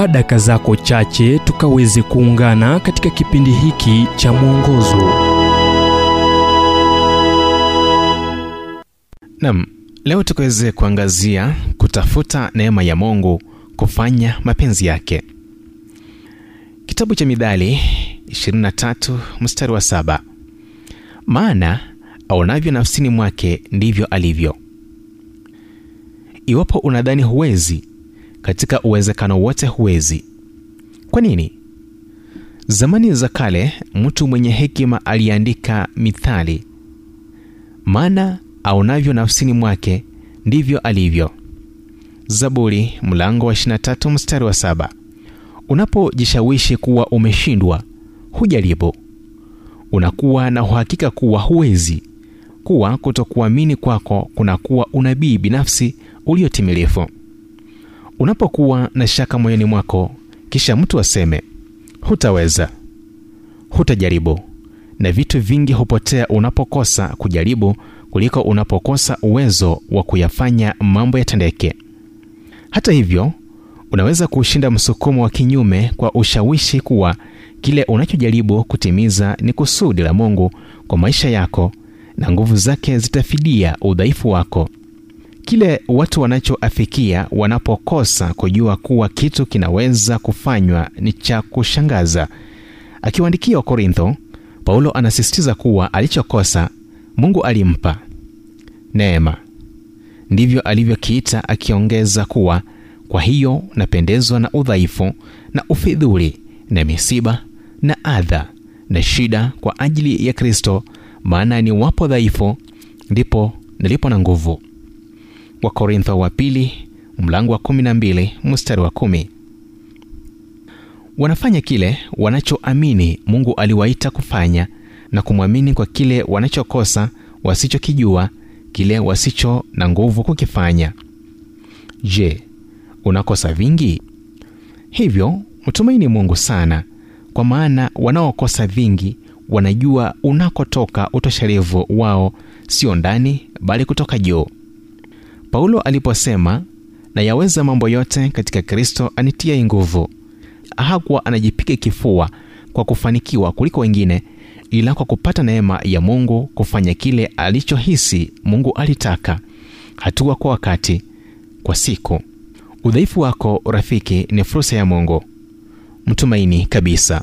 chukua daka zako chache tukaweze kuungana katika kipindi hiki cha mwongozo. Nam leo tukaweze kuangazia kutafuta neema ya mungu kufanya mapenzi yake. Kitabu cha midhali 23 mstari wa saba. Maana aonavyo nafsini mwake ndivyo alivyo. Iwapo unadhani huwezi katika uwezekano wote huwezi. Kwa nini? Zamani za kale mtu mwenye hekima aliandika mithali. Maana aonavyo nafsini mwake ndivyo alivyo. Zaburi mlango wa 23 mstari wa saba. Unapojishawishi kuwa umeshindwa hujaribu. Unakuwa na uhakika kuwa huwezi. Kuwa kutokuamini kwako kunakuwa unabii binafsi uliotimilifu unapokuwa na shaka moyoni mwako kisha mtu aseme hutaweza. Hutajaribu. Na vitu vingi hupotea unapokosa kujaribu kuliko unapokosa uwezo wa kuyafanya mambo yatendeke. Hata hivyo unaweza kuushinda msukumo wa kinyume kwa ushawishi kuwa kile unachojaribu kutimiza ni kusudi la mungu kwa maisha yako na nguvu zake zitafidia udhaifu wako kile watu wanachoafikia wanapokosa kujua kuwa kitu kinaweza kufanywa ni cha kushangaza. Akiwaandikia wakorintho paulo anasisitiza kuwa alichokosa mungu alimpa neema. Ndivyo alivyokiita akiongeza kuwa kwa hiyo napendezwa na udhaifu na ufidhuli na misiba na adha na shida kwa ajili ya kristo maana ni wapo dhaifu ndipo nilipo na nguvu wakorintho wa pili mlango wa 12 mstari wa kumi. Wanafanya kile wanachoamini mungu aliwaita kufanya na kumwamini kwa kile wanachokosa wasichokijua kile wasicho na nguvu kukifanya. Je unakosa vingi? Hivyo mtumaini mungu sana kwa maana wanaokosa vingi wanajua unakotoka utoshelevu wao sio ndani bali kutoka juu paulo aliposema na yaweza mambo yote katika kristo anitia nguvu. Hakuwa anajipiga kifua kwa kufanikiwa kuliko wengine ila kwa kupata neema ya mungu kufanya kile alichohisi mungu alitaka hatua kwa wakati kwa siku. Udhaifu wako rafiki ni fursa ya mungu. Mtumaini kabisa